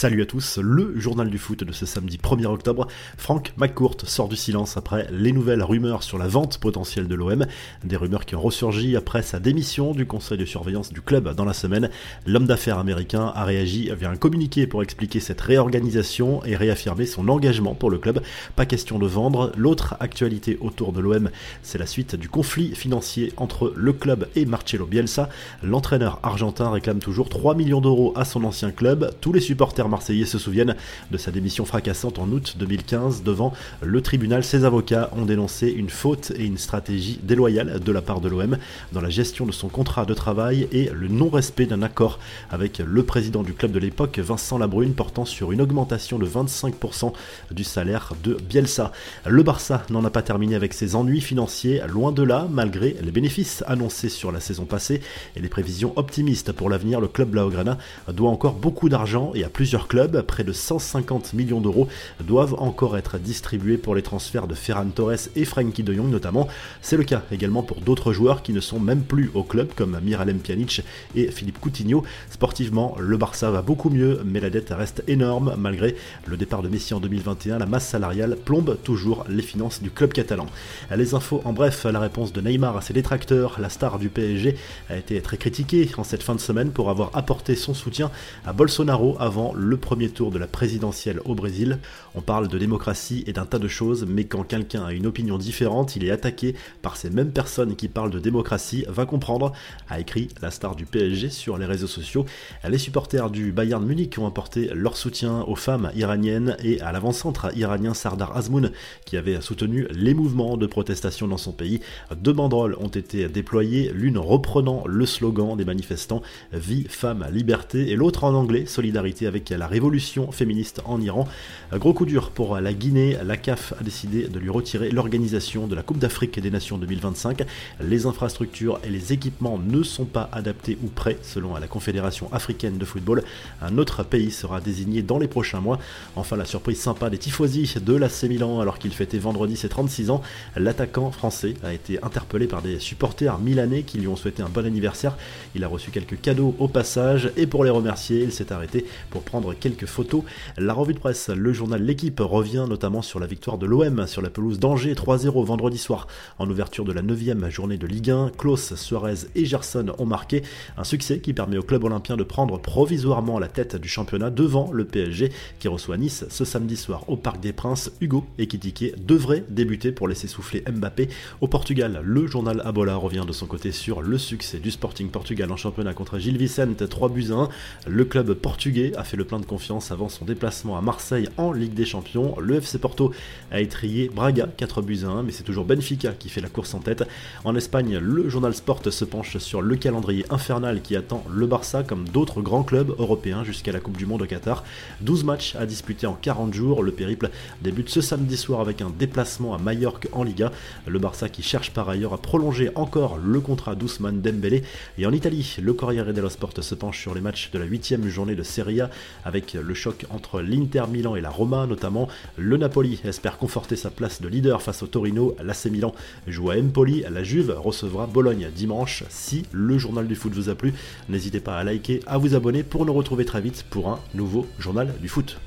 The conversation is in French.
Salut à tous, le journal du foot de ce samedi 1er octobre. Frank McCourt sort du silence après les nouvelles rumeurs sur la vente potentielle de l'OM. Des rumeurs qui ont ressurgi après sa démission du conseil de surveillance du club dans la semaine. L'homme d'affaires américain a réagi via un communiqué pour expliquer cette réorganisation et réaffirmer son engagement pour le club. Pas question de vendre. L'autre actualité autour de l'OM, c'est la suite du conflit financier entre le club et Marcelo Bielsa. L'entraîneur argentin réclame toujours 3 millions d'euros à son ancien club. Tous les supporters marseillais se souviennent de sa démission fracassante en août 2015 devant le tribunal. Ses avocats ont dénoncé une faute et une stratégie déloyale de la part de l'OM dans la gestion de son contrat de travail et le non-respect d'un accord avec le président du club de l'époque, Vincent Labrune, portant sur une augmentation de 25% du salaire de Bielsa. Le Barça n'en a pas terminé avec ses ennuis financiers, loin de là, malgré les bénéfices annoncés sur la saison passée et les prévisions optimistes pour l'avenir. Le club Blaugrana doit encore beaucoup d'argent et à plusieurs Clubs, près de 150 millions d'euros, doivent encore être distribués pour les transferts de Ferran Torres et Frankie de Jong notamment. C'est le cas également pour d'autres joueurs qui ne sont même plus au club comme Miralem Pjanic et Philippe Coutinho. Sportivement, le Barça va beaucoup mieux, mais la dette reste énorme malgré le départ de Messi en 2021. La masse salariale plombe toujours les finances du club catalan. Les infos en bref, la réponse de Neymar à ses détracteurs, la star du PSG a été très critiquée en cette fin de semaine pour avoir apporté son soutien à Bolsonaro avant le premier tour de la présidentielle au Brésil. On parle de démocratie et d'un tas de choses, mais quand quelqu'un a une opinion différente, il est attaqué par ces mêmes personnes qui parlent de démocratie, va comprendre, a écrit la star du PSG sur les réseaux sociaux. Les supporters du Bayern Munich ont apporté leur soutien aux femmes iraniennes et à l'avant-centre iranien Sardar Azmoun, qui avait soutenu les mouvements de protestation dans son pays. Deux banderoles ont été déployées, l'une reprenant le slogan des manifestants Vie, femme, liberté, et l'autre en anglais, solidarité avec la révolution féministe en Iran. Gros coup dur pour la Guinée, la CAF a décidé de lui retirer l'organisation de la Coupe d'Afrique des Nations 2025. Les infrastructures et les équipements ne sont pas adaptés ou prêts selon la Confédération africaine de football. Un autre pays sera désigné dans les prochains mois. Enfin la surprise sympa des tifosi de l'AC Milan alors qu'il fêtait vendredi ses 36 ans. L'attaquant français a été interpellé par des supporters milanais qui lui ont souhaité un bon anniversaire. Il a reçu quelques cadeaux au passage et pour les remercier, il s'est arrêté pour prendre quelques photos. La revue de presse, le journal L'équipe revient notamment sur la victoire de l'OM sur la pelouse d'Angers 3-0 vendredi soir en ouverture de la 9 journée de Ligue 1. Klaus, Suarez et Gerson ont marqué un succès qui permet au club olympien de prendre provisoirement la tête du championnat devant le PSG qui reçoit Nice ce samedi soir au Parc des Princes. Hugo Ekitike devrait débuter pour laisser souffler Mbappé. Au Portugal, le journal Abola revient de son côté sur le succès du Sporting Portugal en championnat contre Gilles Vicente 3 buts à 1. Le club portugais a fait le plein de confiance avant son déplacement à Marseille en Ligue des Champions. Le FC Porto a étrié Braga 4 buts à 1, mais c'est toujours Benfica qui fait la course en tête. En Espagne, le journal Sport se penche sur le calendrier infernal qui attend le Barça comme d'autres grands clubs européens jusqu'à la Coupe du Monde au Qatar. 12 matchs à disputer en 40 jours. Le périple débute ce samedi soir avec un déplacement à Majorque en Liga. Le Barça qui cherche par ailleurs à prolonger encore le contrat d'Ousmane Dembélé. Et en Italie, le Corriere dello Sport se penche sur les matchs de la 8 journée de Serie A avec le choc entre l'Inter Milan et la Roma notamment. Le Napoli espère conforter sa place de leader face au Torino. L'AC Milan joue à Empoli. La Juve recevra Bologne dimanche. Si le journal du foot vous a plu, n'hésitez pas à liker, à vous abonner pour nous retrouver très vite pour un nouveau journal du foot.